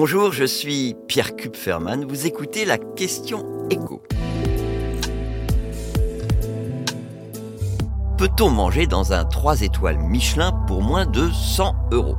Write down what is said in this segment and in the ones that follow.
Bonjour, je suis Pierre Kupferman. Vous écoutez la question écho. Peut-on manger dans un 3 étoiles Michelin pour moins de 100 euros?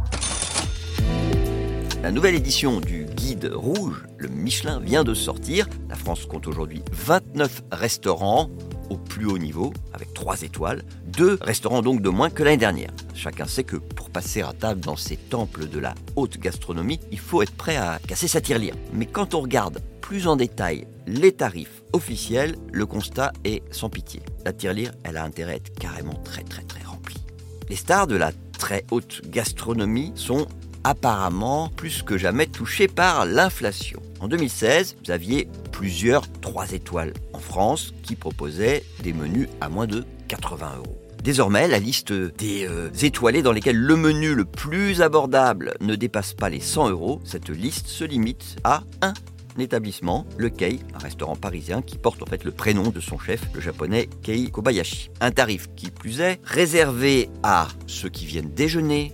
La nouvelle édition du guide rouge, le Michelin, vient de sortir. La France compte aujourd'hui 29 restaurants au plus haut niveau, avec 3 étoiles, deux restaurants donc de moins que l'année dernière. Chacun sait que pour passer à table dans ces temples de la haute gastronomie, il faut être prêt à casser sa tirelire. Mais quand on regarde plus en détail les tarifs officiels, le constat est sans pitié. La tirelire, elle a intérêt à être carrément très très très remplie. Les stars de la très haute gastronomie sont apparemment plus que jamais touchées par l'inflation. En 2016, vous aviez plusieurs 3 étoiles en France qui proposaient des menus à moins de 80 euros. Désormais, la liste des euh, étoilés dans lesquels le menu le plus abordable ne dépasse pas les 100 euros, cette liste se limite à un établissement, le Kei, un restaurant parisien qui porte en fait le prénom de son chef, le japonais Kei Kobayashi. Un tarif qui plus est réservé à ceux qui viennent déjeuner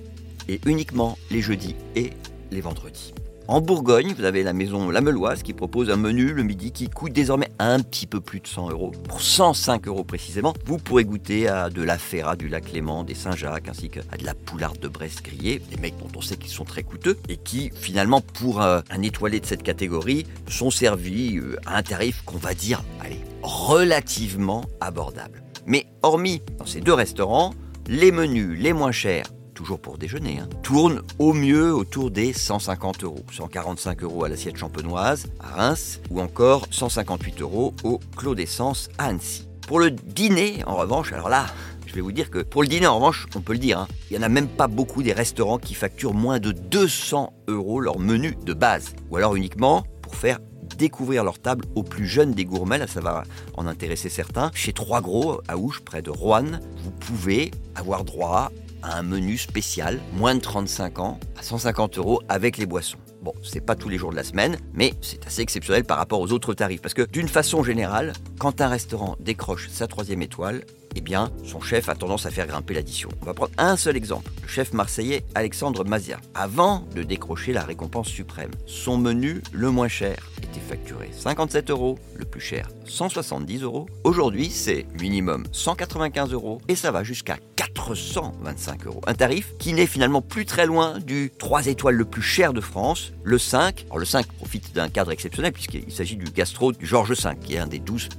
et uniquement les jeudis et les vendredis. En Bourgogne, vous avez la maison Lameloise qui propose un menu le midi qui coûte désormais un petit peu plus de 100 euros. Pour 105 euros précisément, vous pourrez goûter à de la Ferra du lac Léman, des Saint-Jacques, ainsi qu'à de la poularde de Brest grillée, des mecs dont on sait qu'ils sont très coûteux et qui, finalement, pour euh, un étoilé de cette catégorie, sont servis euh, à un tarif qu'on va dire, allez, relativement abordable. Mais hormis dans ces deux restaurants, les menus les moins chers toujours pour déjeuner, hein, tourne au mieux autour des 150 euros. 145 euros à l'assiette champenoise à Reims ou encore 158 euros au Clos d'Essence à Annecy. Pour le dîner, en revanche, alors là, je vais vous dire que pour le dîner, en revanche, on peut le dire, hein, il n'y en a même pas beaucoup des restaurants qui facturent moins de 200 euros leur menu de base. Ou alors uniquement pour faire découvrir leur table aux plus jeunes des gourmets, là ça va en intéresser certains. Chez Trois Gros, à Ouche, près de Rouen, vous pouvez avoir droit un menu spécial, moins de 35 ans, à 150 euros avec les boissons. Bon, c'est pas tous les jours de la semaine, mais c'est assez exceptionnel par rapport aux autres tarifs. Parce que d'une façon générale, quand un restaurant décroche sa troisième étoile, eh bien, son chef a tendance à faire grimper l'addition. On va prendre un seul exemple. Le chef marseillais Alexandre Mazia. Avant de décrocher la récompense suprême, son menu le moins cher était facturé 57 euros, le plus cher 170 euros. Aujourd'hui, c'est minimum 195 euros et ça va jusqu'à 425 euros. Un tarif qui n'est finalement plus très loin du 3 étoiles le plus cher de France, le 5. Alors le 5 profite d'un cadre exceptionnel puisqu'il s'agit du gastro du Georges V, qui est un des 12